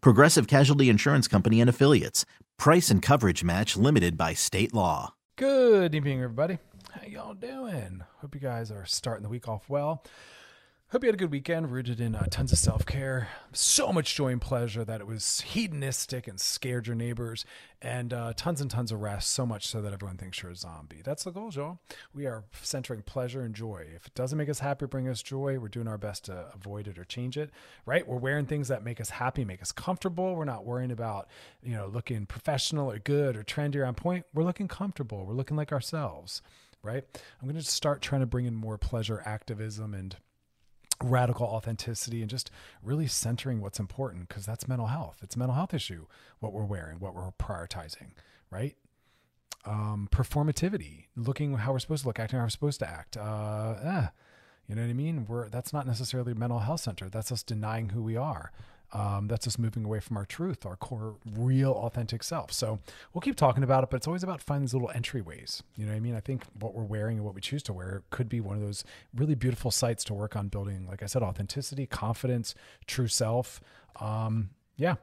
Progressive Casualty Insurance Company and Affiliates. Price and coverage match limited by state law. Good evening, everybody. How y'all doing? Hope you guys are starting the week off well. Hope you had a good weekend, rooted in uh, tons of self care, so much joy and pleasure that it was hedonistic and scared your neighbors, and uh, tons and tons of rest, so much so that everyone thinks you're a zombie. That's the goal, y'all. We are centering pleasure and joy. If it doesn't make us happy, bring us joy. We're doing our best to avoid it or change it, right? We're wearing things that make us happy, make us comfortable. We're not worrying about, you know, looking professional or good or trendy or on point. We're looking comfortable. We're looking like ourselves, right? I'm going to start trying to bring in more pleasure activism and radical authenticity and just really centering what's important because that's mental health. It's a mental health issue what we're wearing what we're prioritizing right? Um performativity looking how we're supposed to look acting how we're supposed to act uh eh, you know what i mean? We're that's not necessarily mental health center. That's us denying who we are um, that's us moving away from our truth, our core, real, authentic self. So we'll keep talking about it, but it's always about finding these little entryways. You know what I mean? I think what we're wearing and what we choose to wear could be one of those really beautiful sites to work on building, like I said, authenticity, confidence, true self. Um, yeah,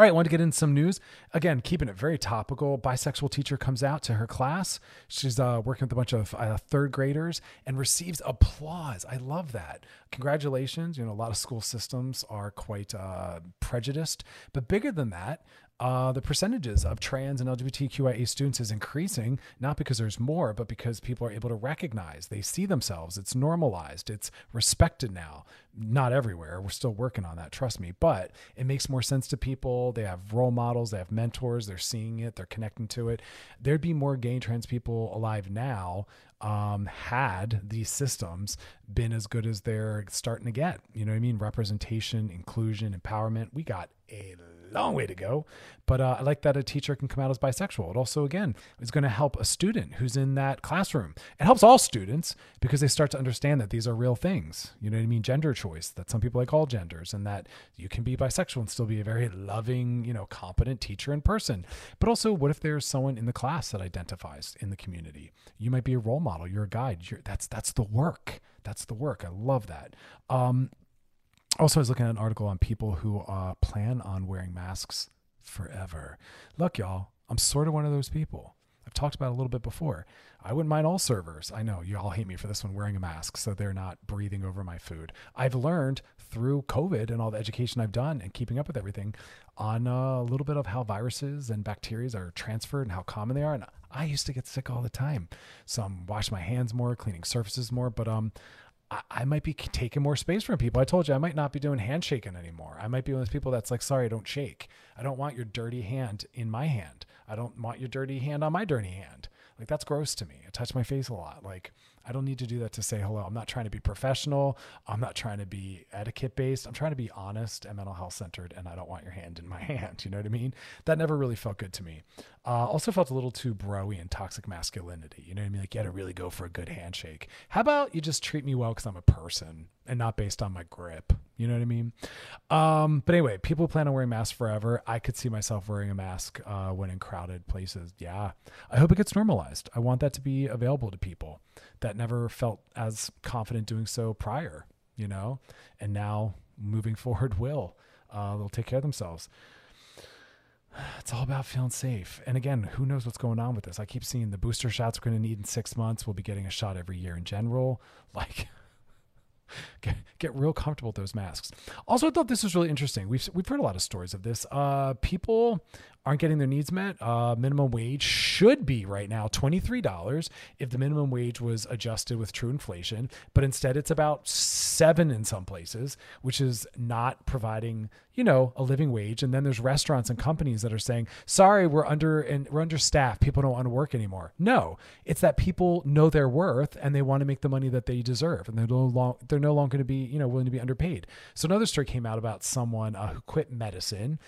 all right, I want to get in some news. Again, keeping it very topical. Bisexual teacher comes out to her class. She's uh, working with a bunch of uh, third graders and receives applause. I love that. Congratulations. You know, a lot of school systems are quite uh, prejudiced, but bigger than that, uh, the percentages of trans and LGBTQIA students is increasing, not because there's more, but because people are able to recognize, they see themselves, it's normalized, it's respected now. Not everywhere. We're still working on that, trust me, but it makes more sense to people. They have role models, they have mentors, they're seeing it, they're connecting to it. There'd be more gay trans people alive now um, had these systems been as good as they're starting to get. You know what I mean? Representation, inclusion, empowerment. We got a long way to go. But uh, I like that a teacher can come out as bisexual. It also, again, is going to help a student who's in that classroom. It helps all students because they start to understand that these are real things. You know what I mean? Gender choice, that some people like all genders, and that you can be bisexual and still be a very loving, you know, competent teacher in person. But also, what if there's someone in the class that identifies in the community? You might be a role model. You're a guide. You're, that's that's the work. That's the work. I love that. Um, also, I was looking at an article on people who uh, plan on wearing masks forever. Look, y'all, I'm sort of one of those people. I've talked about a little bit before. I wouldn't mind all servers. I know you all hate me for this one wearing a mask so they're not breathing over my food. I've learned through COVID and all the education I've done and keeping up with everything on uh, a little bit of how viruses and bacteria are transferred and how common they are. And I used to get sick all the time. So I'm washing my hands more, cleaning surfaces more. But um, I, might be taking more space from people. I told you I might not be doing handshaking anymore. I might be one of those people that's like, sorry, I don't shake. I don't want your dirty hand in my hand. I don't want your dirty hand on my dirty hand. Like that's gross to me. I touch my face a lot. Like I don't need to do that to say hello. I'm not trying to be professional. I'm not trying to be etiquette based. I'm trying to be honest and mental health centered. And I don't want your hand in my hand. You know what I mean? That never really felt good to me. Uh, also felt a little too broy and toxic masculinity. You know what I mean? Like you had to really go for a good handshake. How about you just treat me well because I'm a person and not based on my grip? You know what I mean? Um, but anyway, people plan on wearing masks forever. I could see myself wearing a mask uh, when in crowded places. Yeah. I hope it gets normalized. I want that to be available to people that never felt as confident doing so prior, you know, and now moving forward will. Uh, they'll take care of themselves. It's all about feeling safe. And again, who knows what's going on with this? I keep seeing the booster shots we're going to need in six months. We'll be getting a shot every year in general. Like, get, get real comfortable with those masks. Also, I thought this was really interesting. We've we've heard a lot of stories of this. Uh, people aren't getting their needs met. Uh, minimum wage should be right now twenty three dollars if the minimum wage was adjusted with true inflation, but instead it's about seven in some places, which is not providing you know a living wage. And then there's restaurants and companies that are saying, "Sorry, we're under and we're understaffed. People don't want to work anymore." No, it's that people know their worth and they want to make the money that they deserve, and they're no long they're no longer going to be you know willing to be underpaid. So another story came out about someone uh, who quit medicine.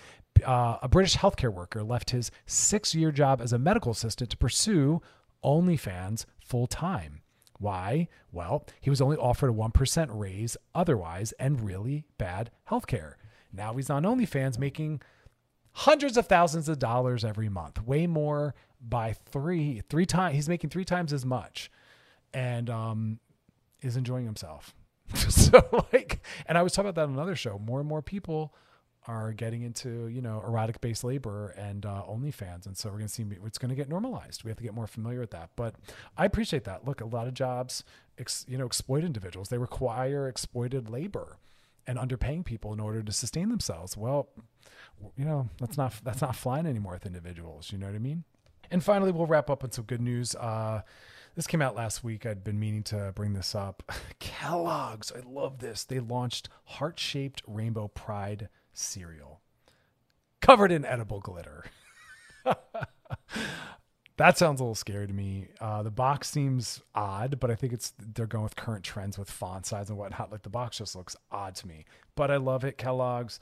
Uh, a British healthcare worker left his six-year job as a medical assistant to pursue OnlyFans full time. Why? Well, he was only offered a 1% raise otherwise and really bad healthcare. Now he's on OnlyFans making hundreds of thousands of dollars every month, way more by three, three times. He's making three times as much and um, is enjoying himself. so like, and I was talking about that on another show. More and more people are getting into you know erotic based labor and uh, OnlyFans, and so we're gonna see it's gonna get normalized. We have to get more familiar with that. But I appreciate that. Look, a lot of jobs, ex, you know, exploit individuals. They require exploited labor and underpaying people in order to sustain themselves. Well, you know, that's not that's not flying anymore with individuals. You know what I mean? And finally, we'll wrap up with some good news. Uh, this came out last week. I'd been meaning to bring this up. Kellogg's, I love this. They launched heart shaped rainbow pride cereal covered in edible glitter. that sounds a little scary to me. Uh, the box seems odd, but I think it's they're going with current trends with font size and whatnot. Like the box just looks odd to me, but I love it. Kellogg's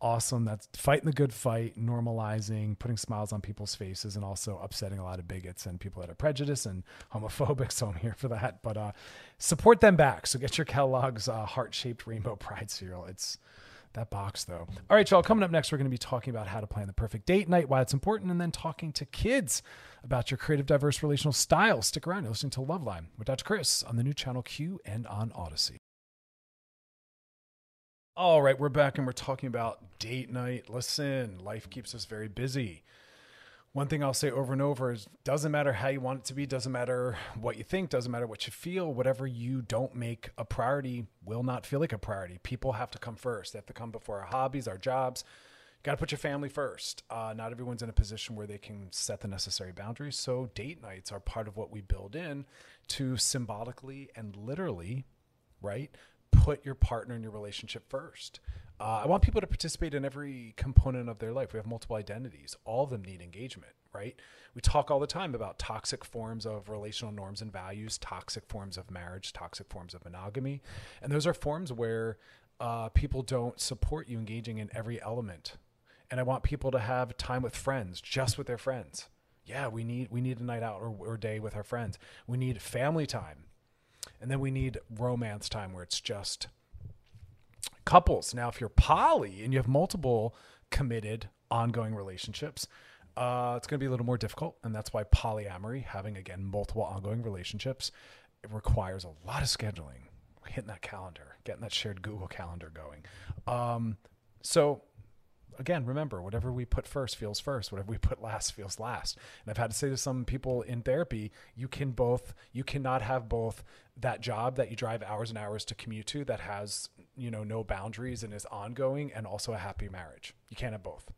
awesome. That's fighting the good fight, normalizing, putting smiles on people's faces, and also upsetting a lot of bigots and people that are prejudiced and homophobic. So I'm here for that. But uh, support them back. So get your Kellogg's uh, heart shaped rainbow pride cereal. It's that box though. All right, y'all. Coming up next, we're going to be talking about how to plan the perfect date night, why it's important, and then talking to kids about your creative, diverse relational style. Stick around. You're listening to Loveline with Dr. Chris on the new channel Q and on Odyssey. All right, we're back and we're talking about date night. Listen, life keeps us very busy. One thing I'll say over and over is doesn't matter how you want it to be, doesn't matter what you think, doesn't matter what you feel, whatever you don't make a priority will not feel like a priority. People have to come first. They have to come before our hobbies, our jobs. You got to put your family first. Uh, not everyone's in a position where they can set the necessary boundaries. So date nights are part of what we build in to symbolically and literally, right? put your partner in your relationship first. Uh, I want people to participate in every component of their life. We have multiple identities. All of them need engagement, right? We talk all the time about toxic forms of relational norms and values, toxic forms of marriage, toxic forms of monogamy. And those are forms where uh, people don't support you engaging in every element. And I want people to have time with friends, just with their friends. Yeah, we need we need a night out or, or day with our friends. We need family time and then we need romance time where it's just couples. Now, if you're poly and you have multiple committed ongoing relationships, uh, it's going to be a little more difficult. And that's why polyamory, having again multiple ongoing relationships, it requires a lot of scheduling, hitting that calendar, getting that shared Google calendar going. Um, so again, remember, whatever we put first feels first. Whatever we put last feels last. And I've had to say to some people in therapy, you can both, you cannot have both that job that you drive hours and hours to commute to that has, you know, no boundaries and is ongoing and also a happy marriage. You can't have both.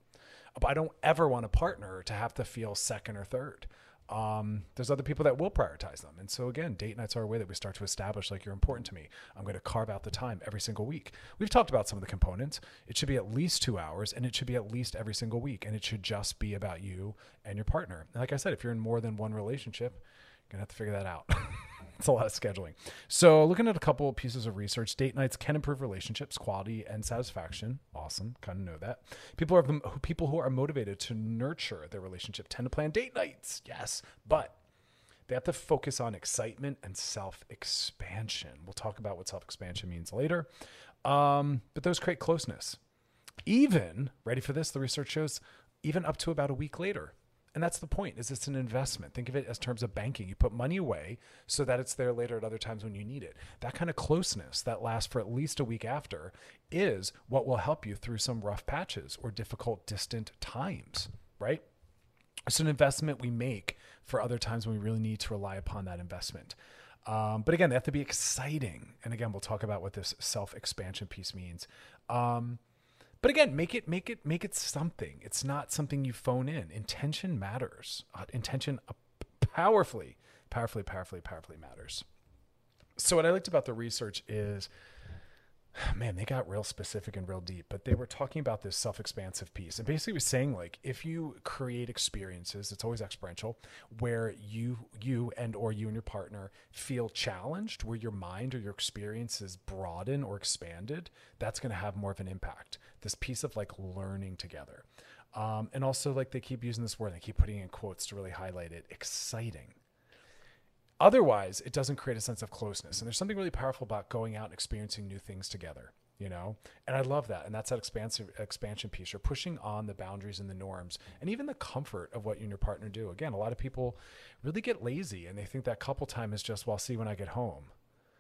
But I don't ever want a partner to have to feel second or third um, there's other people that will prioritize them. And so again, date nights are a way that we start to establish like you're important to me. I'm going to carve out the time every single week. We've talked about some of the components. It should be at least two hours and it should be at least every single week. And it should just be about you and your partner. And like I said, if you're in more than one relationship, you're going to have to figure that out. it's a lot of scheduling. So, looking at a couple of pieces of research, date nights can improve relationships, quality, and satisfaction. Awesome, kind of know that. People are people who are motivated to nurture their relationship tend to plan date nights. Yes, but they have to focus on excitement and self expansion. We'll talk about what self expansion means later. Um, but those create closeness. Even ready for this? The research shows even up to about a week later and that's the point is it's an investment. Think of it as terms of banking. You put money away so that it's there later at other times when you need it. That kind of closeness that lasts for at least a week after is what will help you through some rough patches or difficult distant times right? It's an investment we make for other times when we really need to rely upon that investment. Um, but again, they have to be exciting. And again, we'll talk about what this self expansion piece means. Um, but again, make it make it make it something. It's not something you phone in. Intention matters. Uh, intention uh, powerfully, powerfully, powerfully, powerfully matters. So what I liked about the research is man, they got real specific and real deep, but they were talking about this self expansive piece. And basically was saying like if you create experiences, it's always experiential, where you you and or you and your partner feel challenged, where your mind or your experiences broaden or expanded, that's gonna have more of an impact. This piece of like learning together. Um, and also like they keep using this word, they keep putting in quotes to really highlight it, exciting Otherwise, it doesn't create a sense of closeness. And there's something really powerful about going out and experiencing new things together, you know? And I love that. And that's that expansive expansion piece. You're pushing on the boundaries and the norms and even the comfort of what you and your partner do. Again, a lot of people really get lazy and they think that couple time is just, well, I'll see when I get home.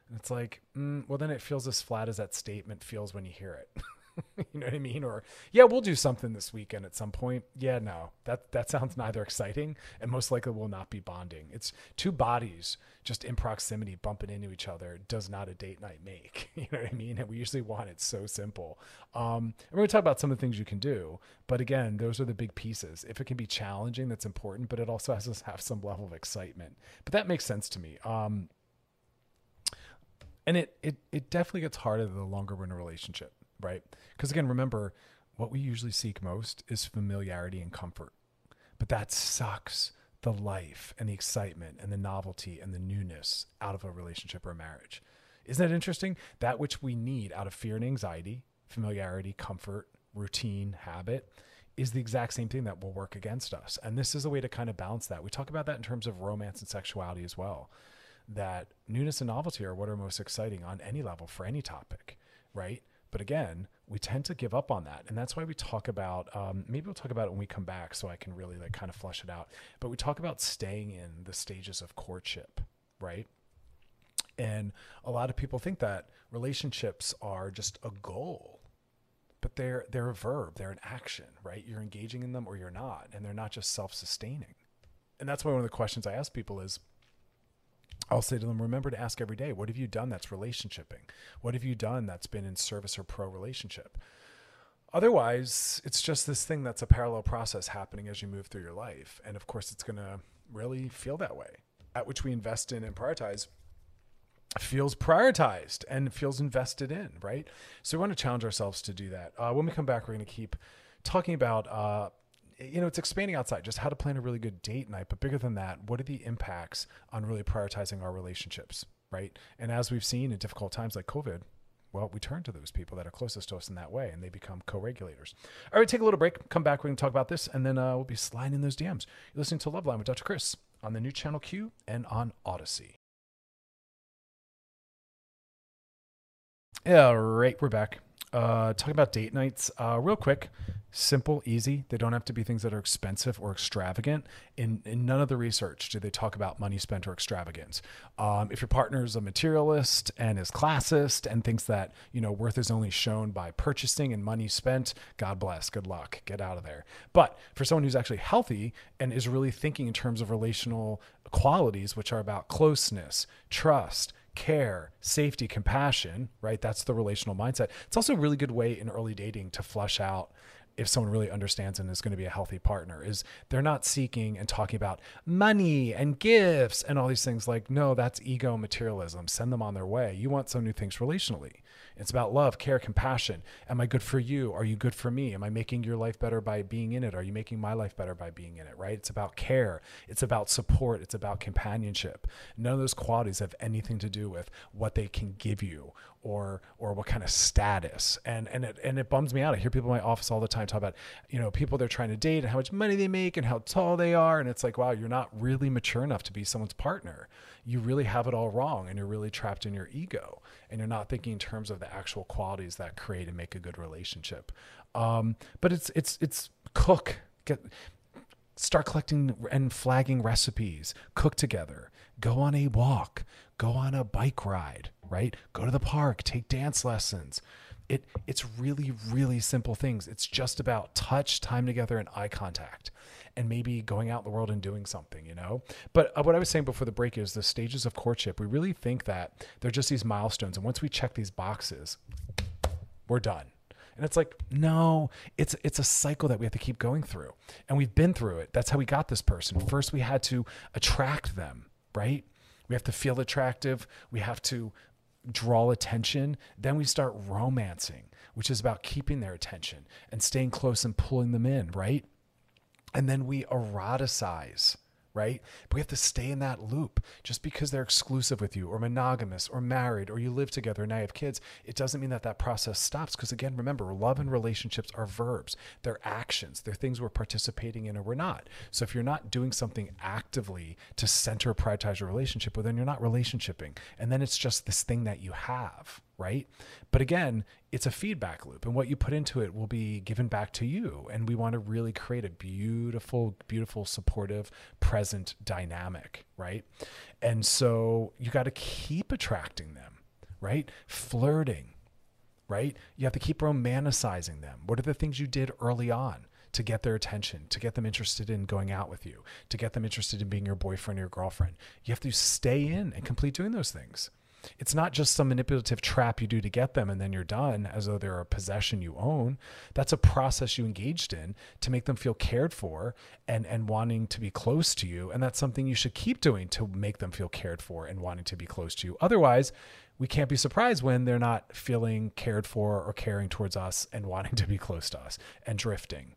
And it's like, mm, well, then it feels as flat as that statement feels when you hear it. you know what I mean? Or yeah, we'll do something this weekend at some point. Yeah, no, that that sounds neither exciting and most likely will not be bonding. It's two bodies just in proximity bumping into each other does not a date night make. You know what I mean? And we usually want it so simple. Um, and we're to talk about some of the things you can do, but again, those are the big pieces. If it can be challenging, that's important, but it also has to have some level of excitement. But that makes sense to me. Um, and it, it it definitely gets harder the longer we're in a relationship right? Because again, remember, what we usually seek most is familiarity and comfort. But that sucks the life and the excitement and the novelty and the newness out of a relationship or a marriage. Isn't that interesting? That which we need out of fear and anxiety, familiarity, comfort, routine, habit, is the exact same thing that will work against us. And this is a way to kind of balance that. We talk about that in terms of romance and sexuality as well. That newness and novelty are what are most exciting on any level for any topic, right? But again, we tend to give up on that. And that's why we talk about, um, maybe we'll talk about it when we come back so I can really like kind of flush it out. But we talk about staying in the stages of courtship, right? And a lot of people think that relationships are just a goal, but they're they're a verb, they're an action, right? You're engaging in them or you're not, and they're not just self-sustaining. And that's why one of the questions I ask people is, I'll say to them, remember to ask every day, what have you done that's relationshiping? What have you done that's been in service or pro relationship? Otherwise, it's just this thing that's a parallel process happening as you move through your life. And of course, it's going to really feel that way. At which we invest in and prioritize feels prioritized and feels invested in, right? So we want to challenge ourselves to do that. Uh, when we come back, we're going to keep talking about uh, you know, it's expanding outside just how to plan a really good date night. But bigger than that, what are the impacts on really prioritizing our relationships, right? And as we've seen in difficult times like COVID, well, we turn to those people that are closest to us in that way and they become co regulators. All right, take a little break, come back, We can talk about this, and then uh, we'll be sliding in those DMs. You're listening to Loveline with Dr. Chris on the new channel Q and on Odyssey. Yeah, right, we're back. Uh, talking about date nights, uh, real quick simple, easy. They don't have to be things that are expensive or extravagant. In, in none of the research do they talk about money spent or extravagance. Um, if your partner is a materialist and is classist and thinks that you know worth is only shown by purchasing and money spent, God bless, good luck, get out of there. But for someone who's actually healthy and is really thinking in terms of relational qualities, which are about closeness, trust, care, safety, compassion, right? That's the relational mindset. It's also a really good way in early dating to flush out if someone really understands and is going to be a healthy partner is they're not seeking and talking about money and gifts and all these things like no that's ego materialism send them on their way you want some new things relationally it's about love care compassion. Am i good for you? Are you good for me? Am i making your life better by being in it? Are you making my life better by being in it right? It's about care. It's about support. It's about companionship. None of those qualities have anything to do with what they can give you or or what kind of status. And and it and it bums me out. I hear people in my office all the time talk about you know people they're trying to date and how much money they make and how tall they are. And it's like wow you're not really mature enough to be someone's partner you really have it all wrong and you're really trapped in your ego and you're not thinking in terms of the actual qualities that create and make a good relationship um, but it's it's it's cook get start collecting and flagging recipes cook together go on a walk go on a bike ride right? Go to the park, take dance lessons. It it's really really simple things. It's just about touch, time together, and eye contact, and maybe going out in the world and doing something. You know. But uh, what I was saying before the break is the stages of courtship. We really think that they're just these milestones, and once we check these boxes, we're done. And it's like, no, it's it's a cycle that we have to keep going through. And we've been through it. That's how we got this person. First we had to attract them, right? We have to feel attractive. We have to draw attention. Then we start romancing, which is about keeping their attention and staying close and pulling them in, right? And then we eroticize right? But we have to stay in that loop. Just because they're exclusive with you or monogamous or married or you live together and now you have kids, it doesn't mean that that process stops. Because again, remember, love and relationships are verbs, they're actions, they're things we're participating in or we're not. So if you're not doing something actively to center, prioritize your relationship, well, then you're not relationshiping. And then it's just this thing that you have right? But again, it's a feedback loop, and what you put into it will be given back to you. And we want to really create a beautiful, beautiful, supportive, present dynamic, right? And so you got to keep attracting them, right? Flirting, right? You have to keep romanticizing them. What are the things you did early on? to get their attention, to get them interested in going out with you, to get them interested in being your boyfriend or your girlfriend. You have to stay in and complete doing those things. It's not just some manipulative trap you do to get them and then you're done as though they're a possession you own. That's a process you engaged in to make them feel cared for and, and wanting to be close to you. And that's something you should keep doing to make them feel cared for and wanting to be close to you. Otherwise, we can't be surprised when they're not feeling cared for or caring towards us and wanting to be close to us and drifting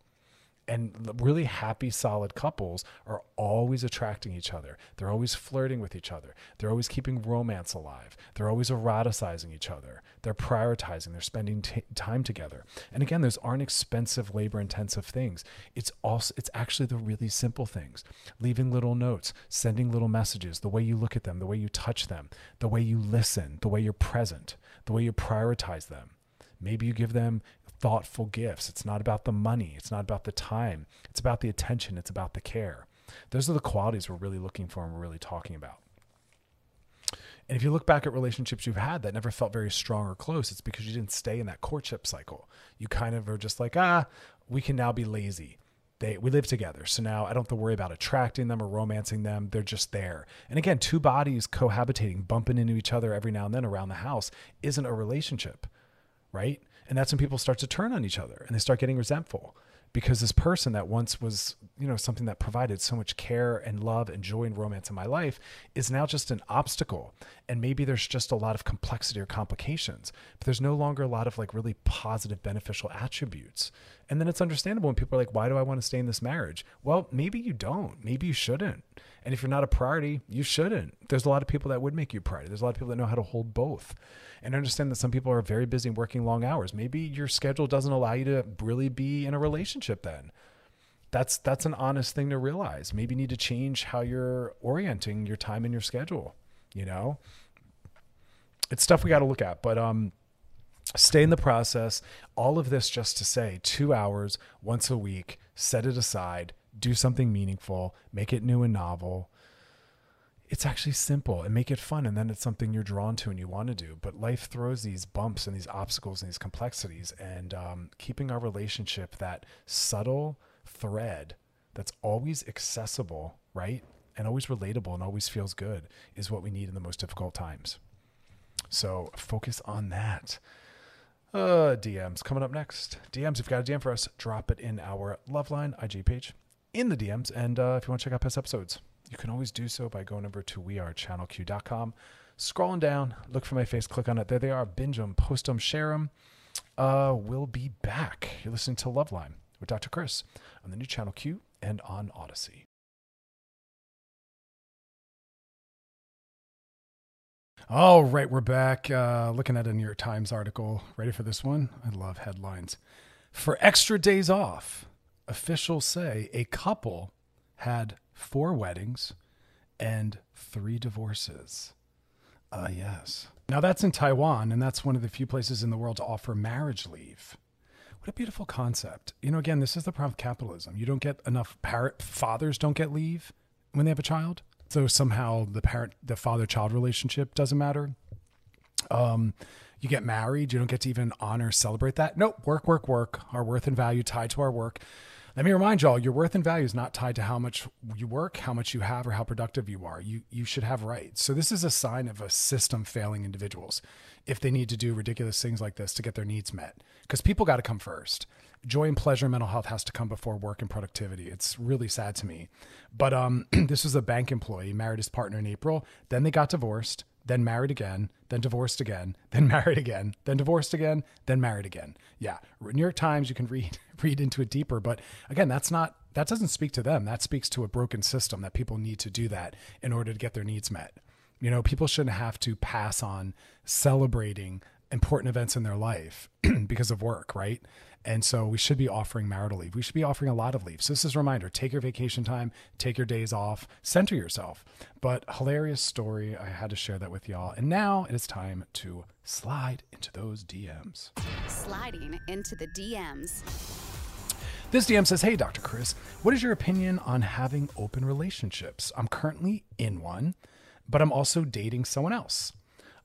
and really happy solid couples are always attracting each other. They're always flirting with each other. They're always keeping romance alive. They're always eroticizing each other. They're prioritizing. They're spending t- time together. And again those aren't expensive labor intensive things. It's also it's actually the really simple things. Leaving little notes sending little messages the way you look at them the way you touch them the way you listen the way you're present the way you prioritize them. Maybe you give them thoughtful gifts. It's not about the money, it's not about the time, it's about the attention, it's about the care. Those are the qualities we're really looking for and we're really talking about. And if you look back at relationships you've had that never felt very strong or close, it's because you didn't stay in that courtship cycle. You kind of are just like, ah, we can now be lazy. They, we live together. So now I don't have to worry about attracting them or romancing them. They're just there. And again, two bodies cohabitating, bumping into each other every now and then around the house isn't a relationship, right? And that's when people start to turn on each other and they start getting resentful because this person that once was, you know, something that provided so much care and love and joy and romance in my life is now just an obstacle. And maybe there's just a lot of complexity or complications, but there's no longer a lot of like really positive, beneficial attributes. And then it's understandable when people are like, why do I want to stay in this marriage? Well, maybe you don't. Maybe you shouldn't. And if you're not a priority, you shouldn't. There's a lot of people that would make you a priority. There's a lot of people that know how to hold both and understand that some people are very busy working long hours. Maybe your schedule doesn't allow you to really be in a relationship then. That's that's an honest thing to realize. Maybe you need to change how you're orienting your time and your schedule, you know? It's stuff we got to look at, but um stay in the process. All of this just to say 2 hours once a week, set it aside, do something meaningful, make it new and novel. It's actually simple and make it fun and then it's something you're drawn to and you want to do. But life throws these bumps and these obstacles and these complexities and um, keeping our relationship that subtle thread that's always accessible right and always relatable and always feels good is what we need in the most difficult times. So focus on that. Uh dms coming up next. Dms if you've got a dm for us drop it in our loveline ig page in the dms and uh, if you want to check out past episodes you can always do so by going over to wearechannelq.com, scrolling down, look for my face, click on it. There they are. Binge them, post them, share them. Uh, we'll be back. You're listening to Loveline with Dr. Chris on the new Channel Q and on Odyssey. All right, we're back. Uh, looking at a New York Times article. Ready for this one? I love headlines. For extra days off, officials say a couple had four weddings, and three divorces. Uh, yes. Now that's in Taiwan, and that's one of the few places in the world to offer marriage leave. What a beautiful concept. You know, again, this is the problem of capitalism. You don't get enough parent fathers don't get leave when they have a child. So somehow the parent the father child relationship doesn't matter. Um, You get married, you don't get to even honor, celebrate that. Nope, work, work, work. Our worth and value tied to our work. Let me remind y'all, your worth and value is not tied to how much you work, how much you have, or how productive you are. You you should have rights. So this is a sign of a system failing individuals if they need to do ridiculous things like this to get their needs met. Because people got to come first. Joy and pleasure and mental health has to come before work and productivity. It's really sad to me. But um, this was a bank employee, married his partner in April. Then they got divorced then married again, then divorced again, then married again, then divorced again, then married again. Yeah, New York Times, you can read read into it deeper, but again, that's not that doesn't speak to them. That speaks to a broken system that people need to do that in order to get their needs met. You know, people shouldn't have to pass on celebrating important events in their life because of work, right? And so we should be offering marital leave. We should be offering a lot of leave. So this is a reminder take your vacation time, take your days off, center yourself. But hilarious story. I had to share that with y'all. And now it is time to slide into those DMs. Sliding into the DMs. This DM says, Hey, Dr. Chris, what is your opinion on having open relationships? I'm currently in one, but I'm also dating someone else.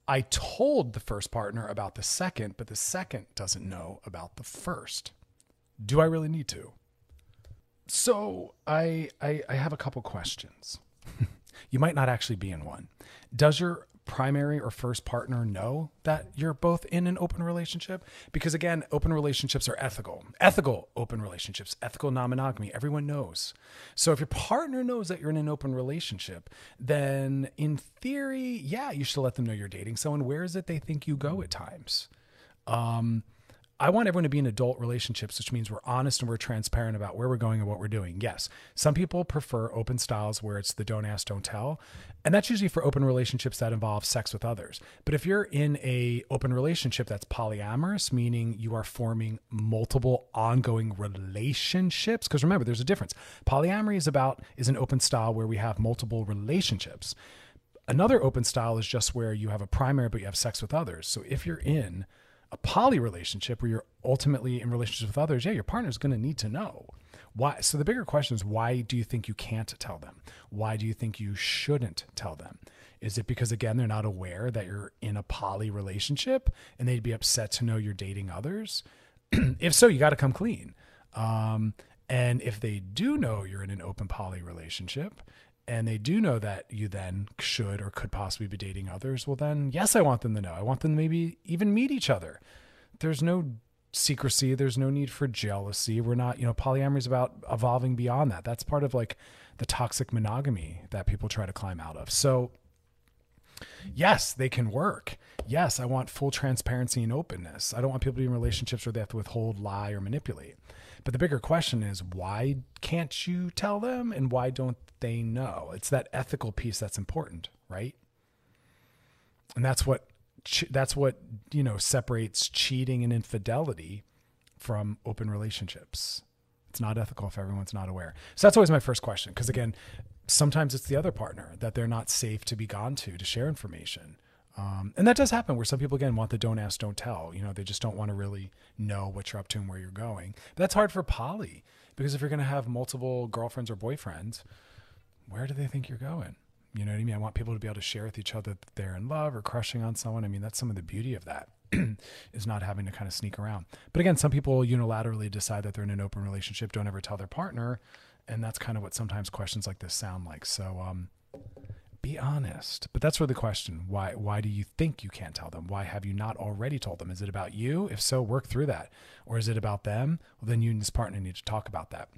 I told the first partner about the second, but the second doesn't know about the first. Do I really need to? So I I, I have a couple questions. you might not actually be in one. Does your primary or first partner know that you're both in an open relationship? Because again, open relationships are ethical. Ethical open relationships, ethical non monogamy, everyone knows. So if your partner knows that you're in an open relationship, then in theory, yeah, you should let them know you're dating someone. Where is it they think you go at times? Um, I want everyone to be in adult relationships, which means we're honest and we're transparent about where we're going and what we're doing. Yes, some people prefer open styles where it's the don't ask, don't tell, and that's usually for open relationships that involve sex with others. But if you're in a open relationship that's polyamorous, meaning you are forming multiple ongoing relationships, because remember, there's a difference. Polyamory is about is an open style where we have multiple relationships. Another open style is just where you have a primary but you have sex with others. So if you're in a poly relationship where you're ultimately in relationships with others, yeah, your partner's going to need to know why. So the bigger question is why do you think you can't tell them? Why do you think you shouldn't tell them? Is it because again they're not aware that you're in a poly relationship and they'd be upset to know you're dating others? if so, you got to come clean. Um, and if they do know you're in an open poly relationship and they do know that you then should or could possibly be dating others, well, then yes, I want them to know. I want them to maybe even meet each other. There's no secrecy. There's no need for jealousy. We're not, you know, polyamory is about evolving beyond that. That's part of like the toxic monogamy that people try to climb out of. So, yes, they can work. Yes, I want full transparency and openness. I don't want people to be in relationships where they have to withhold, lie, or manipulate. But the bigger question is why can't you tell them and why don't they know? It's that ethical piece that's important, right? And that's what that's what, you know, separates cheating and infidelity from open relationships. It's not ethical if everyone's not aware. So that's always my first question because again, sometimes it's the other partner that they're not safe to be gone to to share information. Um, and that does happen where some people again want the don't ask, don't tell. You know, they just don't want to really know what you're up to and where you're going. But that's hard for poly because if you're going to have multiple girlfriends or boyfriends, where do they think you're going? You know what I mean? I want people to be able to share with each other that they're in love or crushing on someone. I mean, that's some of the beauty of that is not having to kind of sneak around. But again, some people unilaterally decide that they're in an open relationship, don't ever tell their partner, and that's kind of what sometimes questions like this sound like. So, um, be honest. But that's really the question. Why why do you think you can't tell them? Why have you not already told them? Is it about you? If so, work through that. Or is it about them? Well, then you and this partner need to talk about that.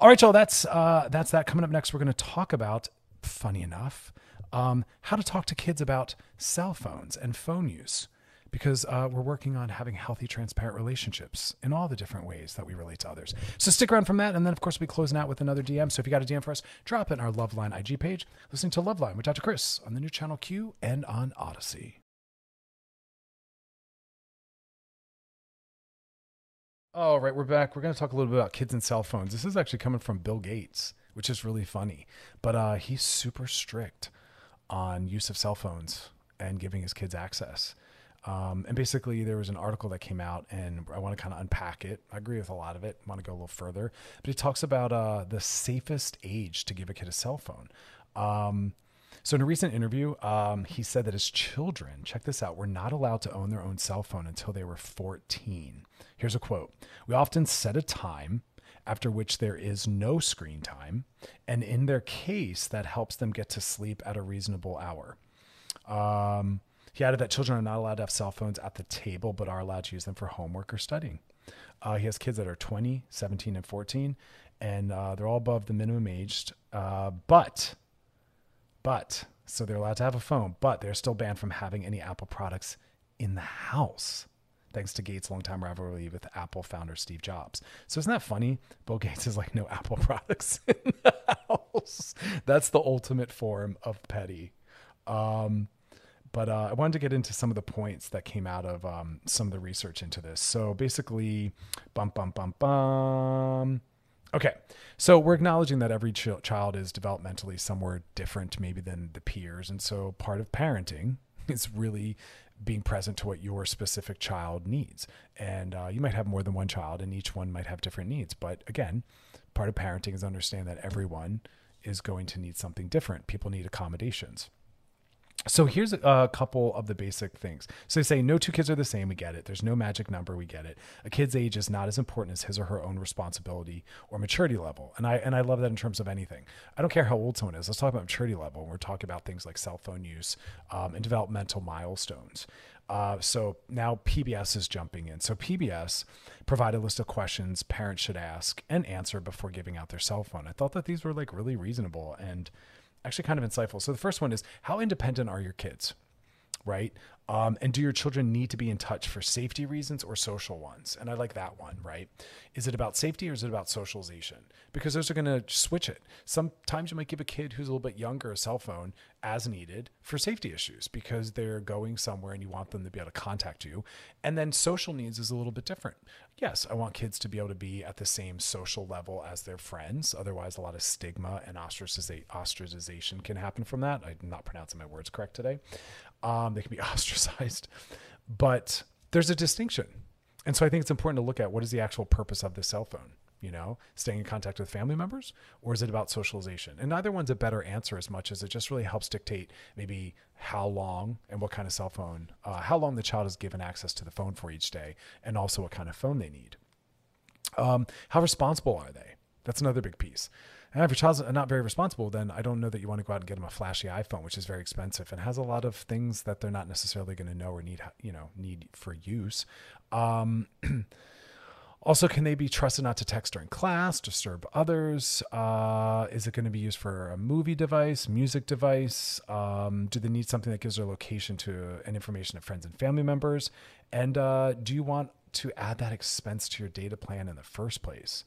All right, y'all. That's uh, that's that. Coming up next, we're going to talk about, funny enough, um, how to talk to kids about cell phones and phone use because uh, we're working on having healthy, transparent relationships in all the different ways that we relate to others. So stick around from that. And then, of course, we'll be closing out with another DM. So if you got a DM for us, drop it in our Loveline IG page. Listening to Loveline with Dr. Chris on the new channel Q and on Odyssey. All right, we're back. We're going to talk a little bit about kids and cell phones. This is actually coming from Bill Gates, which is really funny. But uh, he's super strict on use of cell phones and giving his kids access. Um, and basically, there was an article that came out, and I want to kind of unpack it. I agree with a lot of it. I want to go a little further, but he talks about uh, the safest age to give a kid a cell phone. Um, So, in a recent interview, um, he said that his children, check this out, were not allowed to own their own cell phone until they were 14. Here's a quote We often set a time after which there is no screen time. And in their case, that helps them get to sleep at a reasonable hour. Um, he added that children are not allowed to have cell phones at the table, but are allowed to use them for homework or studying. Uh, he has kids that are 20, 17, and 14, and uh, they're all above the minimum aged. Uh, but, but, so they're allowed to have a phone, but they're still banned from having any Apple products in the house thanks to Gates' longtime rivalry with Apple founder Steve Jobs. So isn't that funny? Bill Gates is like, no Apple products in the house. That's the ultimate form of petty. Um, but uh, I wanted to get into some of the points that came out of um, some of the research into this. So basically, bum, bum, bum, bum. Okay, so we're acknowledging that every ch- child is developmentally somewhere different, maybe than the peers. And so part of parenting is really being present to what your specific child needs. And uh, you might have more than one child, and each one might have different needs. But again, part of parenting is understand that everyone is going to need something different. People need accommodations. So here's a, couple of the basic things. So they say no two kids are the same. We get it. There's no magic number. We get it. A kid's age is not as important as his or her own responsibility or maturity level. And I and I love that in terms of anything. I don't care how old someone is. Let's talk about maturity level. We're talking about things like cell phone use um, and developmental milestones. Uh, so now PBS is jumping in. So PBS provide a list of questions parents should ask and answer before giving out their cell phone. I thought that these were like really reasonable and actually kind of insightful. So the first one is how independent are your kids? Right. Um, and do your children need to be in touch for safety reasons or social ones? And I like that one, right? Is it about safety or is it about socialization? Because those are going to switch it. Sometimes you might give a kid who's a little bit younger a cell phone as needed for safety issues because they're going somewhere and you want them to be able to contact you. And then social needs is a little bit different. Yes, I want kids to be able to be at the same social level as their friends. Otherwise, a lot of stigma and ostracization can happen from that. I'm not pronouncing my words correct today. Um, they can be ostracized, but there's a distinction. And so I think it's important to look at what is the actual purpose of the cell phone you know, staying in contact with family members, or is it about socialization? And neither one's a better answer as much as it just really helps dictate maybe how long and what kind of cell phone, uh, how long the child is given access to the phone for each day, and also what kind of phone they need. Um, how responsible are they? That's another big piece. And if your child's not very responsible, then I don't know that you want to go out and get them a flashy iPhone, which is very expensive and has a lot of things that they're not necessarily going to know or need, you know, need for use. Um, Also, can they be trusted not to text during class, disturb others? Uh, is it going to be used for a movie device, music device? Um, do they need something that gives their location to and information to friends and family members? And uh, do you want to add that expense to your data plan in the first place?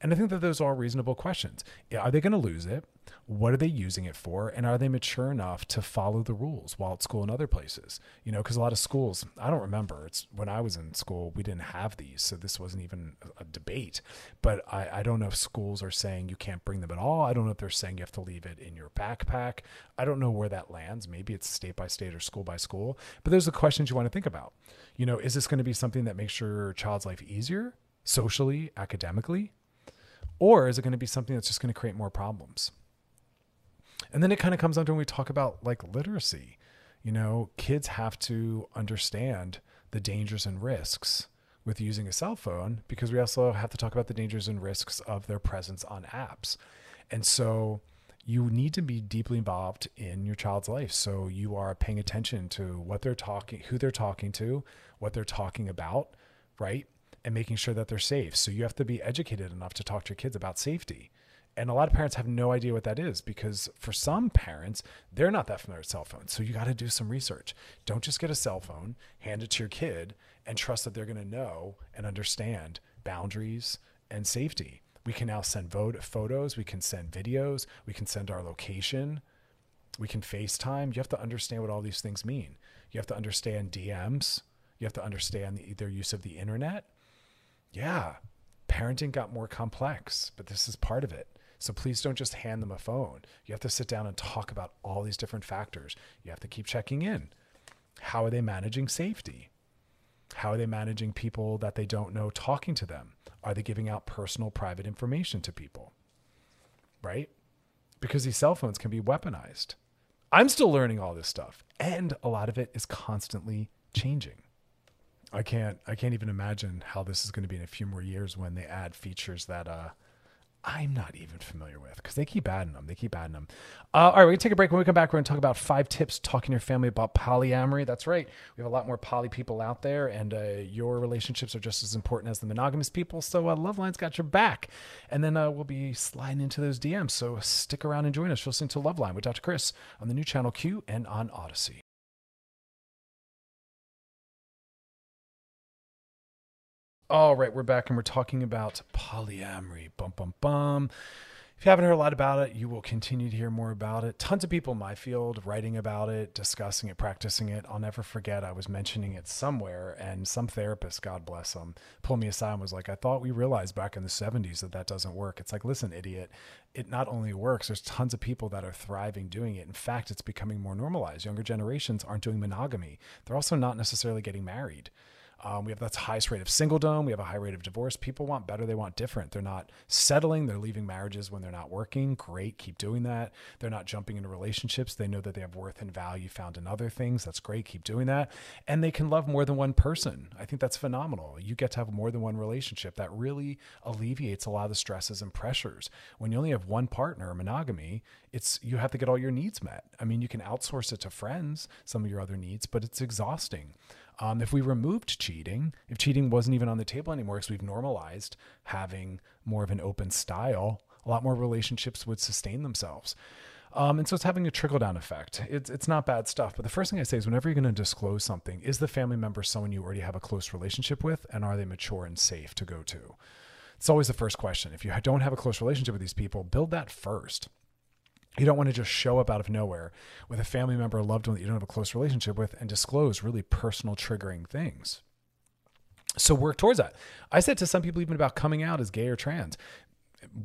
And I think that those are reasonable questions. Are they going to lose it? What are they using it for? And are they mature enough to follow the rules while at school and other places? You know, because a lot of schools, I don't remember. It's when I was in school, we didn't have these. So this wasn't even a debate. But I, I don't know if schools are saying you can't bring them at all. I don't know if they're saying you have to leave it in your backpack. I don't know where that lands. Maybe it's state by state or school by school. But those are the questions you want to think about. You know, is this going to be something that makes your child's life easier socially, academically? Or is it going to be something that's just going to create more problems? And then it kind of comes down to when we talk about like literacy. You know, kids have to understand the dangers and risks with using a cell phone because we also have to talk about the dangers and risks of their presence on apps. And so you need to be deeply involved in your child's life. So you are paying attention to what they're talking, who they're talking to, what they're talking about, right? And making sure that they're safe. So you have to be educated enough to talk to your kids about safety. And a lot of parents have no idea what that is because for some parents, they're not that familiar with cell phones. So you got to do some research. Don't just get a cell phone, hand it to your kid, and trust that they're going to know and understand boundaries and safety. We can now send photos, we can send videos, we can send our location, we can FaceTime. You have to understand what all these things mean. You have to understand DMs, you have to understand the, their use of the internet yeah, parenting got more complex, but this is part of it. So please don't just hand them a phone. You have to sit down and talk about all these different factors. You have to keep checking in. How are they managing safety? How are they managing people that they don't know talking to them? Are they giving out personal, private information to people? Right? Because these cell phones can be weaponized. I'm still learning all this stuff, and a lot of it is constantly changing. I can't I can't even imagine how this is going to be in a few more years when they add features that uh I'm not even familiar with because they keep adding them. They keep adding them. Uh, all right, we're gonna take a break. When we come back, we're gonna talk about five tips talking to your family about polyamory. That's right. We have a lot more poly people out there, and uh, your relationships are just as important as the monogamous people. So uh, Loveline's got your back, and then uh, we'll be sliding into those DMs. So stick around and join us. You're listening to Loveline with Dr. Chris on the new channel Q and on Odyssey. All right, we're back and we're talking about polyamory. Bum bum bum. If you haven't heard a lot about it, you will continue to hear more about it. Tons of people in my field writing about it, discussing it, practicing it. I'll never forget I was mentioning it somewhere, and some therapist, God bless him, pulled me aside and was like, I thought we realized back in the 70s that that doesn't work. It's like, listen, idiot, it not only works, there's tons of people that are thriving doing it. In fact, it's becoming more normalized. Younger generations aren't doing monogamy, they're also not necessarily getting married. Um, we have that's highest rate of singledom. We have a high rate of divorce. People want better. They want different. They're not settling. They're leaving marriages when they're not working. Great. Keep doing that. They're not jumping into relationships. They know that they have worth and value found in other things. That's great. Keep doing that. And they can love more than one person. I think that's phenomenal. You get to have more than one relationship. That really alleviates a lot of the stresses and pressures. When you only have one partner, monogamy, it's you have to get all your needs met. I mean, you can outsource it to friends, some of your other needs, but it's exhausting. Um, if we removed cheating, if cheating wasn't even on the table anymore, because we've normalized having more of an open style, a lot more relationships would sustain themselves. Um, and so it's having a trickle down effect. It's, it's not bad stuff. But the first thing I say is whenever you're going to disclose something, is the family member someone you already have a close relationship with? And are they mature and safe to go to? It's always the first question. If you don't have a close relationship with these people, build that first. You don't want to just show up out of nowhere with a family member or loved one that you don't have a close relationship with and disclose really personal triggering things. So work towards that. I said to some people even about coming out as gay or trans.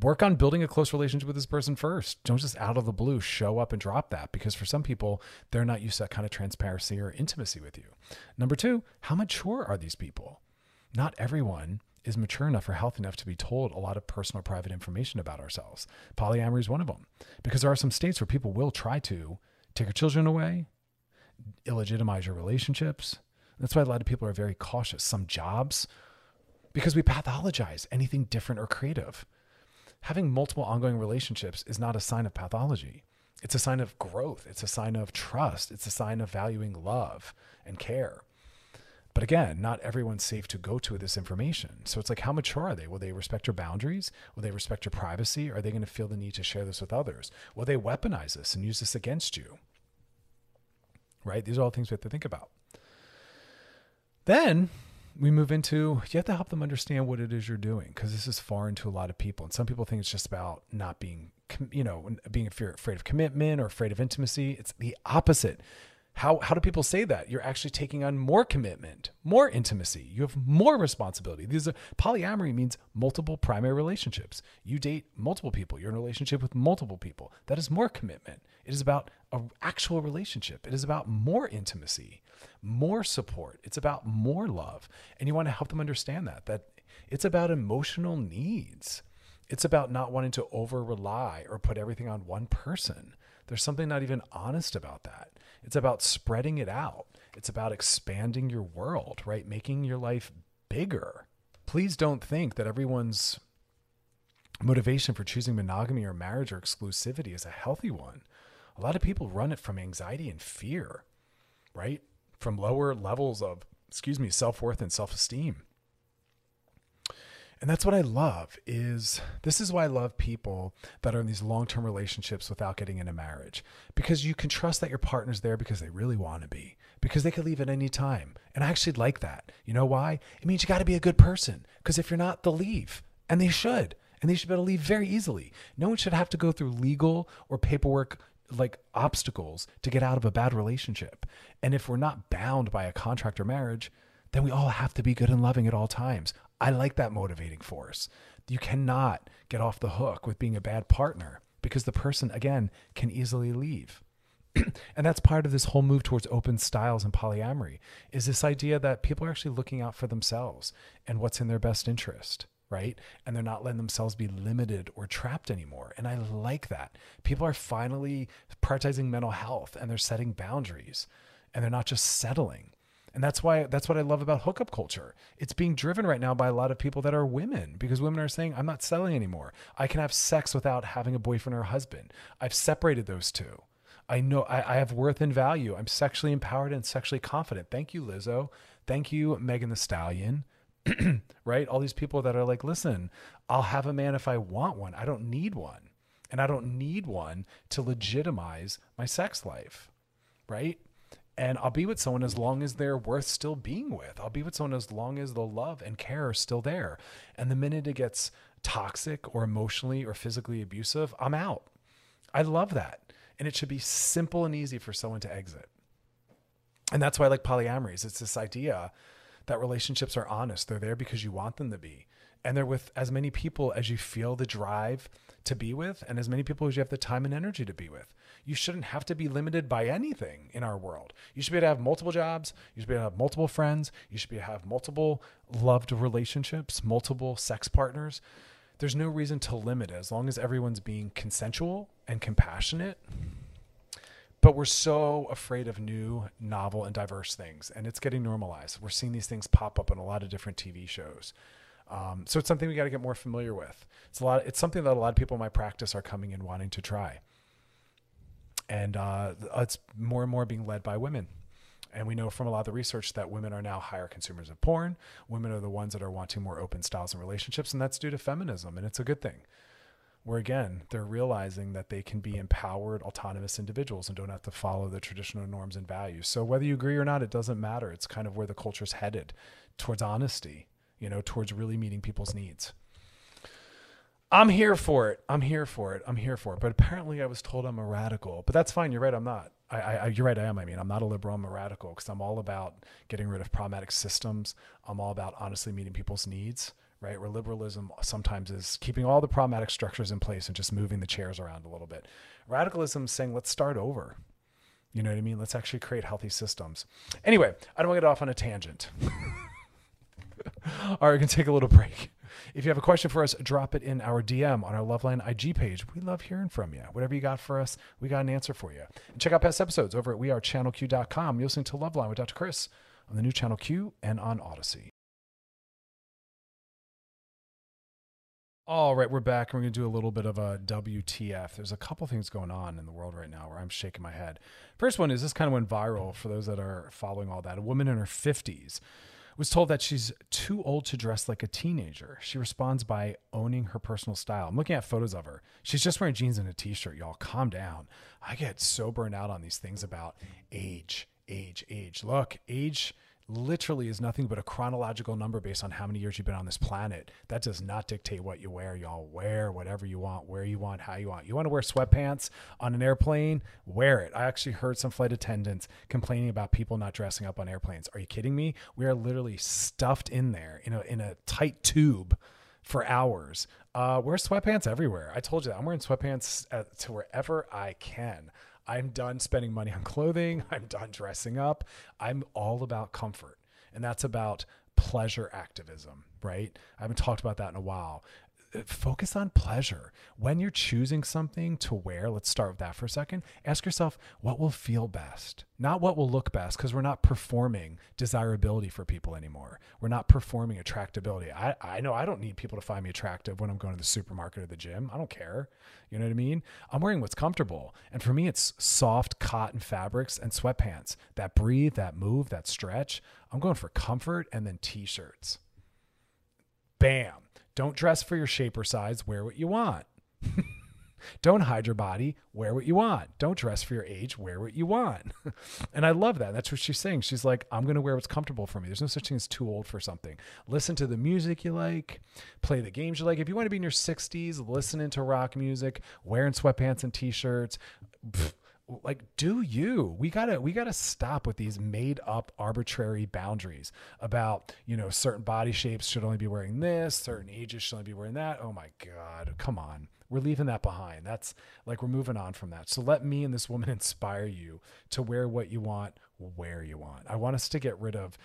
Work on building a close relationship with this person first. Don't just out of the blue show up and drop that because for some people, they're not used to that kind of transparency or intimacy with you. Number two, how mature are these people? Not everyone is mature enough or healthy enough to be told a lot of personal private information about ourselves. Polyamory is one of them because there are some states where people will try to take your children away, illegitimize your relationships. That's why a lot of people are very cautious. Some jobs, because we pathologize anything different or creative. Having multiple ongoing relationships is not a sign of pathology. It's a sign of growth. It's a sign of trust. It's a sign of valuing love and care. But again, not everyone's safe to go to with this information. So it's like, how mature are they? Will they respect your boundaries? Will they respect your privacy? Are they going to feel the need to share this with others? Will they weaponize this and use this against you? Right? These are all things we have to think about. Then we move into you have to help them understand what it is you're doing because this is foreign to a lot of people. And some people think it's just about not being, you know, being afraid of commitment or afraid of intimacy. It's the opposite how how do people say that? You're actually taking on more commitment more intimacy. You have more responsibility. These are polyamory means multiple primary relationships. You date multiple people. You're in a relationship with multiple people. That is more commitment. It is about an actual relationship. It is about more intimacy more support. It's about more love. And you want to help them understand that that it's about emotional needs. It's about not wanting to over rely or put everything on one person there's something not even honest about that it's about spreading it out. It's about expanding your world, right? Making your life bigger. Please don't think that everyone's motivation for choosing monogamy or marriage or exclusivity is a healthy one. A lot of people run it from anxiety and fear, right? From lower levels of, excuse me, self-worth and self-esteem. And that's what I love is this is why I love people that are in these long-term relationships without getting into marriage because you can trust that your partner's there because they really want to be because they could leave at any time. And I actually like that. You know why? It means you got to be a good person because if you're not, they'll leave and they should. And they should be able to leave very easily. No one should have to go through legal or paperwork like obstacles to get out of a bad relationship. And if we're not bound by a contract or marriage, then we all have to be good and loving at all times. I like that motivating force. You cannot get off the hook with being a bad partner because the person, again, can easily leave. and that's part of this whole move towards open styles and polyamory is this idea that people are actually looking out for themselves and what's in their best interest right? And they're not letting themselves be limited or trapped anymore. And I like that. People are finally prioritizing mental health and they're setting boundaries and they're not just settling. And that's why that's what I love about hookup culture. It's being driven right now by a lot of people that are women because women are saying, I'm not selling anymore. I can have sex without having a boyfriend or a husband. I've separated those two. I know I, I have worth and value. I'm sexually empowered and sexually confident. Thank you, Lizzo. Thank you, Megan Thee Stallion. right? All these people that are like, listen, I'll have a man if I want one. I don't need one. And I don't need one to legitimize my sex life. Right? And I'll be with someone as long as they're worth still being with. I'll be with someone as long as the love and care are still there. And the minute it gets toxic or emotionally or physically abusive, I'm out. I love that. And it should be simple and easy for someone to exit. And that's why I like polyamories. It's this idea that relationships are honest. They're there because you want them to be. And they're with as many people as you feel the drive to be with, and as many people as you have the time and energy to be with. You shouldn't have to be limited by anything in our world. You should be able to have multiple jobs. You should be able to have multiple friends. You should be able to have multiple loved relationships, multiple sex partners. There's no reason to limit it as long as everyone's being consensual and compassionate but we're so afraid of new, novel, and diverse things, and it's getting normalized. We're seeing these things pop up in a lot of different TV shows. Um, so it's something we got to get more familiar with. It's a lot. It's something that a lot of people in my practice are coming in wanting to try, and uh, it's more and more being led by women. And we know from a lot of the research that women are now higher consumers of porn. Women are the ones that are wanting more open styles and relationships, and that's due to feminism, and it's a good thing where again they're realizing that they can be empowered autonomous individuals and don't have to follow the traditional norms and values so whether you agree or not it doesn't matter it's kind of where the culture's headed towards honesty you know towards really meeting people's needs i'm here for it i'm here for it i'm here for it but apparently i was told i'm a radical but that's fine you're right i'm not I, I, you're right. I am. I mean, I'm not a liberal. I'm a radical because I'm all about getting rid of problematic systems. I'm all about honestly meeting people's needs right? Where liberalism sometimes is keeping all the problematic structures in place and just moving the chairs around a little bit. Radicalism is saying, let's start over. You know what I mean? Let's actually create healthy systems. Anyway, I don't want to get off on a tangent. all right, we can take a little break. If you have a question for us, drop it in our DM on our Loveline IG page. We love hearing from you. Whatever you got for us, we got an answer for you. And check out past episodes over at wearechannelq.com. You're listening to Loveline with Dr. Chris on the new Channel Q and on Audacy. All right, we're back. And we're going to do a little bit of a WTF. There's a couple things going on in the world right now where I'm shaking my head. First one is this kind of went viral for those that are following all that. A woman in her 50s was told that she's too old to dress like a teenager. She responds by owning her personal style. I'm looking at photos of her. She's just wearing jeans and a t shirt, y'all. Calm down. I get so burned out on these things about age, age, age. Look, age literally is nothing but a chronological number based on how many years you've been on this planet. That does not dictate what you wear. Y'all wear whatever you want, where you want, how you want. You want to wear sweatpants on an airplane? Wear it. I actually heard some flight attendants complaining about people not dressing up on airplanes. Are you kidding me? We are literally stuffed in there in a in a tight tube for hours. Uh, wear sweatpants everywhere. I told you that. I'm wearing sweatpants at, to wherever I can. I'm done spending money on clothing. I'm done dressing up. I'm all about comfort. And that's about pleasure activism, right? I haven't talked about that in a while focus on pleasure. When you're choosing something to wear, let's start with that for a second. Ask yourself what will feel best, not what will look best, because we're not performing desirability for people anymore. We're not performing attractability. I, I know I don't need people to find me attractive when I'm going to the supermarket or the gym. I don't care. You know what I mean? I'm wearing what's comfortable. And for me, it's soft cotton fabrics and sweatpants that breathe, that move, that stretch. I'm going for comfort and then t shirts. Bam don't dress for your shape or size, wear what you want. Don't hide your body, wear what you want. Don't dress for your age, wear what you want. and I love that. That's what she's saying. She's like, I'm going to wear what's comfortable for me. There's no such thing as too old for something. Listen to the music you like, play the games you like. If you want to be in your 60s, listening to rock music, wearing sweatpants and t shirts, like do you we gotta we gotta stop with these made up arbitrary boundaries about you know certain body shapes should only be wearing this certain ages should only be wearing that oh my god come on We're leaving that behind. That's like we're moving on from that. So let me and this woman inspire you to wear what you want where you want. I want us to get rid of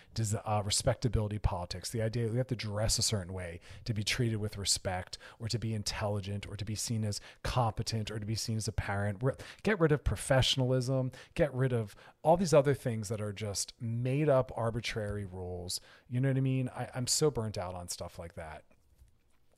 uh, respectability politics. The idea that we have to dress a certain way to be treated with respect, or to be intelligent, or to be seen as competent, or to be seen as a parent. We're, get rid of professionalism. Get rid of all these other things that are just made up arbitrary rules. You know what I mean? I, I'm so burnt out on stuff like that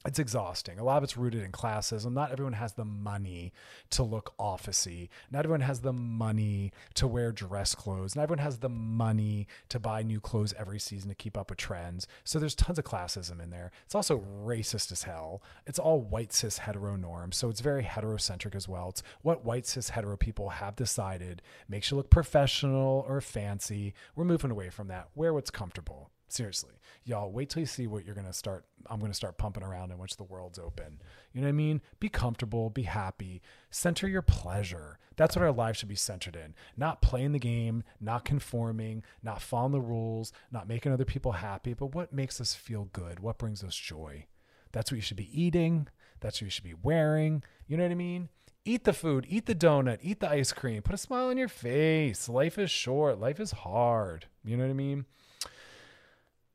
it's exhausting. A lot of it's rooted in classism. Not everyone has the money to look officey. Not everyone has the money to wear dress clothes. Not everyone has the money to buy new clothes every season to keep up with trends. So there's tons of classism in there. It's also racist as hell. It's all white cis hetero norms. So it's very heterocentric as well. It's what white cis hetero people have decided makes you look professional or fancy. We're moving away from that. Wear what's comfortable. Seriously, y'all, wait till you see what you're gonna start. I'm gonna start pumping around in once the world's open. You know what I mean? Be comfortable, be happy, center your pleasure. That's what our lives should be centered in. Not playing the game, not conforming, not following the rules, not making other people happy, but what makes us feel good? What brings us joy? That's what you should be eating. That's what you should be wearing. You know what I mean? Eat the food, eat the donut, eat the ice cream, put a smile on your face. Life is short, life is hard. You know what I mean?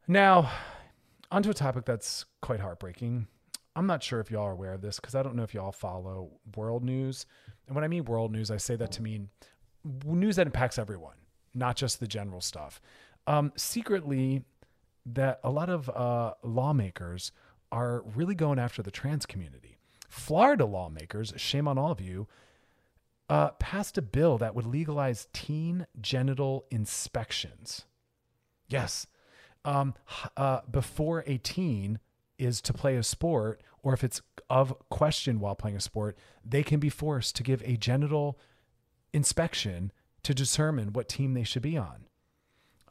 Now, onto a topic that's quite heartbreaking. I'm not sure if y'all are aware of this because I don't know if y'all follow world news. And when I mean world news, I say that to mean news that impacts everyone, not just the general stuff. Um, secretly, that a lot of uh, lawmakers are really going after the trans community. Florida lawmakers, shame on all of you, uh, passed a bill that would legalize teen genital inspections. Yes, um, uh, before a teen is to play a sport, or if it's of question while playing a sport, they can be forced to give a genital inspection to determine what team they should be on.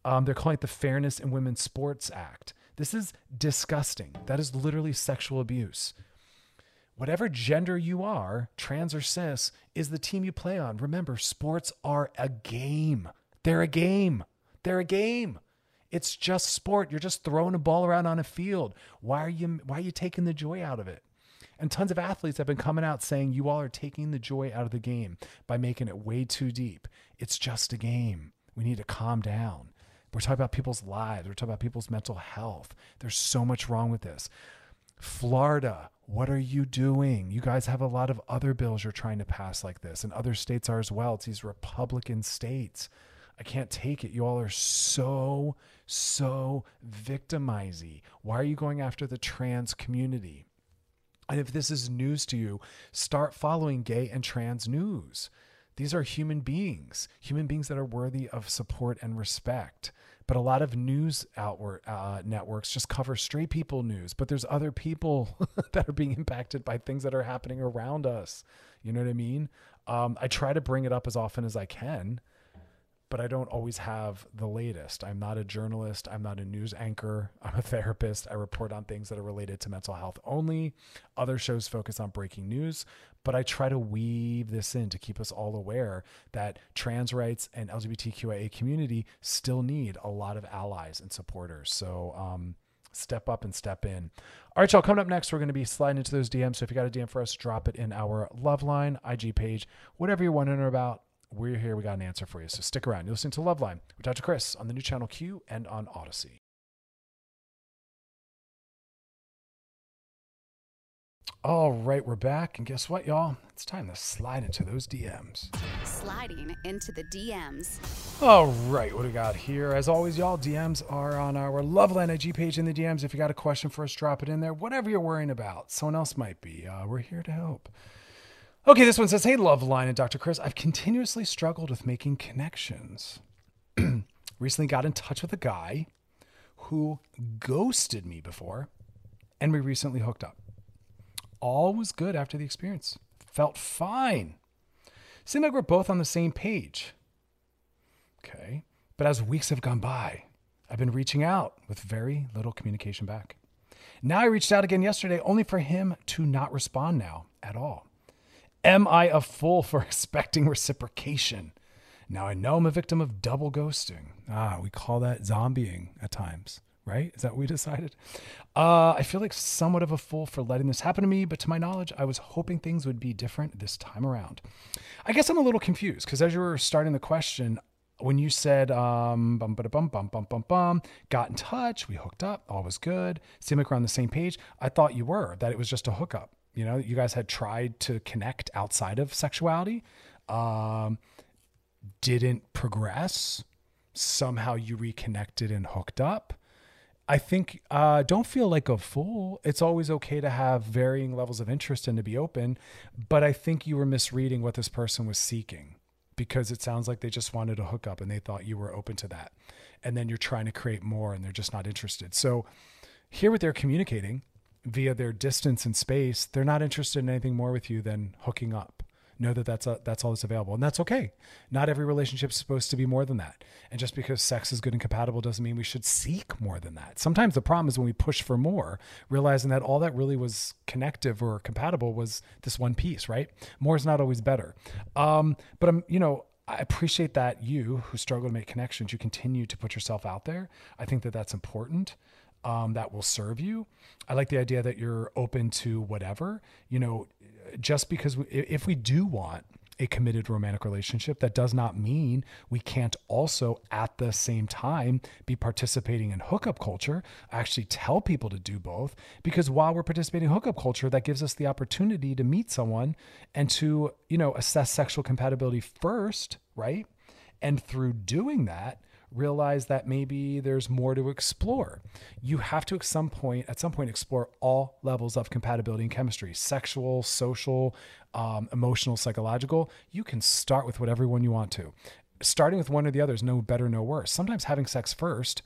Um, they're calling it the Fairness in Women's Sports Act. This is disgusting. That is literally sexual abuse. Whatever gender you are, trans or cis, is the team you play on. Remember, sports are a game. They're a game. They're a game. It's just sport. You're just throwing a ball around on a field. Why are you why are you taking the joy out of it? And tons of athletes have been coming out saying you all are taking the joy out of the game by making it way too deep. It's just a game. We need to calm down. We're talking about people's lives. We're talking about people's mental health. There's so much wrong with this. Florida, what are you doing? You guys have a lot of other bills you're trying to pass like this, and other states are as well. It's these Republican states. I can't take it. You all are so, so victimizing. Why are you going after the trans community? And if this is news to you, start following gay and trans news. These are human beings, human beings that are worthy of support and respect. But a lot of news outward uh, networks just cover straight people news. But there's other people that are being impacted by things that are happening around us. You know what I mean? Um, I try to bring it up as often as I can but I don't always have the latest. I'm not a journalist. I'm not a news anchor. I'm a therapist. I report on things that are related to mental health only. Other shows focus on breaking news, but I try to weave this in to keep us all aware that trans rights and LGBTQIA community still need a lot of allies and supporters. So, um, step up and step in. All right, y'all, coming up next, we're going to be sliding into those DMs. So if you got a DM for us, drop it in our Loveline, IG page, whatever you're wondering about we're here. We got an answer for you. So stick around. You're listening to Loveline with Dr. Chris on the new channel Q and on Audacy. All right, we're back. And guess what, y'all? It's time to slide into those DMs. Sliding into the DMs. All right, what do we got here? As always, y'all, DMs are on our Loveline IG page in the DMs. If you got a question for us, drop it in there. Whatever you're worrying about, someone else might be. Uh, we're here to help. Okay, this one says, Hey, Loveline and Dr. Chris, I've continuously struggled with making connections. Recently got in touch with a guy who ghosted me before, and we recently hooked up. All was good after the experience. Felt fine. Seemed like we're both on the same page. Okay. But as weeks have gone by, I've been reaching out with very little communication back. Now I reached out again yesterday, only for him to not respond now at all. Am I a fool for expecting reciprocation? Now I know I'm a victim of double ghosting. Ah, we call that zombieing at times. right? Is that what we decided? Uh, I feel like somewhat of a fool for letting this happen to me, but to my knowledge, I was hoping things would be different this time around. I guess I'm a little confused because as you were starting the question, when you said um bum bum bum bum bum bum bum got in touch, we hooked up, all was good, seemed like we're on the same page. I thought you were that it was just a hookup. You know, you guys had tried to connect outside of sexuality, um, didn't progress. Somehow you reconnected and hooked up. I think uh, don't feel like a fool. It's always okay to have varying levels of interest and to be open, but I think you were misreading what this person was seeking because it sounds like they just wanted a hookup and they thought you were open to that. And then you're trying to create more and they're just not interested. So, hear what they're communicating via their distance and space. They're not interested in anything more with you than hooking up. Know that that's a, that's all that's available, and that's okay. Not every relationship is supposed to be more than that. And just because sex is good and compatible doesn't mean we should seek more than that. Sometimes the problem is when we push for more, realizing that all that really was connective or compatible was this one piece. Right? More is not always better. Um, but I'm, you know, I appreciate that you who struggle to make connections, you continue to put yourself out there. I think that that's important. Um, that will serve you. I like the idea that you're open to whatever. You know, just because we, if we do want a committed romantic relationship, that does not mean we can't also at the same time be participating in hookup culture. I actually tell people to do both because while we're participating in hookup culture, that gives us the opportunity to meet someone and to, you know, assess sexual compatibility first, right? And through doing that, realize that maybe there's more to explore. You have to at some point, at some point, explore all levels of compatibility and chemistry: sexual, social, um, emotional, psychological. You can start with whatever one you want to. Starting with one or the other is no better, no worse. Sometimes having sex first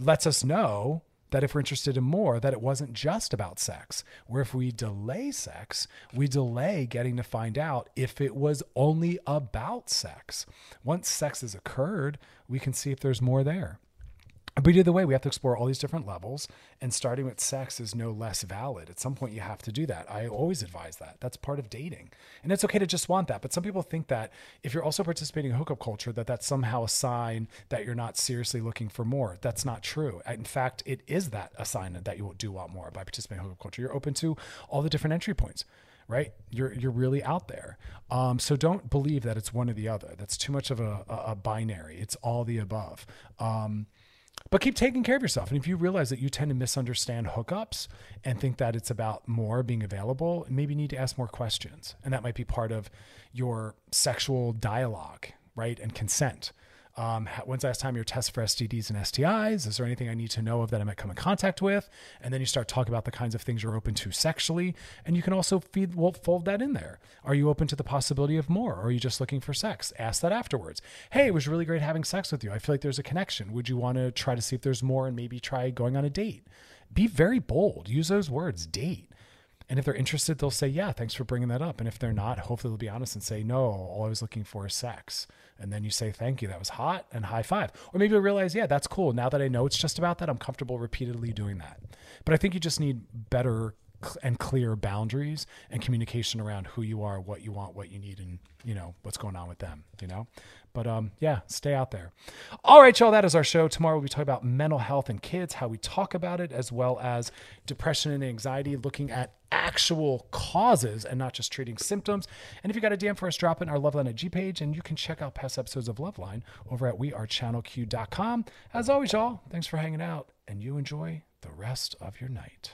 lets us know that if we're interested in more, that it wasn't just about sex. Where if we delay sex, we delay getting to find out if it was only about sex. Once sex has occurred, we can see if there's more there. But either way, we have to explore all these different levels, and starting with sex is no less valid. At some point, you have to do that. I always advise that. That's part of dating, and it's okay to just want that. But some people think that if you're also participating in hookup culture, that that's somehow a sign that you're not seriously looking for more. That's not true. In fact, it is that a sign that you will do want more by participating in hookup culture. You're open to all the different entry points right? You're you're really out there. Um, so don't believe that it's one or the other. That's too much of a, a, a binary. It's all the above. Um, but keep taking care of yourself. And if you realize that you tend to misunderstand hookups and think that it's about more being available, maybe you need to ask more questions. And that might be part of your sexual dialogue, right? And consent. Um, when's last time you're tested for STDs and STIs? Is there anything I need to know of that I might come in contact with? And then you start talking about the kinds of things you're open to sexually, and you can also feed well, fold that in there. Are you open to the possibility of more, or are you just looking for sex? Ask that afterwards. Hey, it was really great having sex with you. I feel like there's a connection. Would you want to try to see if there's more, and maybe try going on a date? Be very bold. Use those words. Date. And if they're interested, they'll say, Yeah, thanks for bringing that up. And if they're not, hopefully they'll be honest and say, No, all I was looking for is sex. And then you say, Thank you, that was hot, and high five. Or maybe you'll realize, Yeah, that's cool. Now that I know it's just about that, I'm comfortable repeatedly doing that. But I think you just need better and clear boundaries and communication around who you are, what you want, what you need, and you know what's going on with them. You know, but um, yeah, stay out there. All right, y'all. That is our show. Tomorrow we'll be talking about mental health and kids, how we talk about it, as well as depression and anxiety, looking at actual causes and not just treating symptoms. And if you got a DM for us, drop in our Loveline at G page, and you can check out past episodes of Loveline over at wearechannelq.com. As always, y'all, thanks for hanging out, and you enjoy the rest of your night.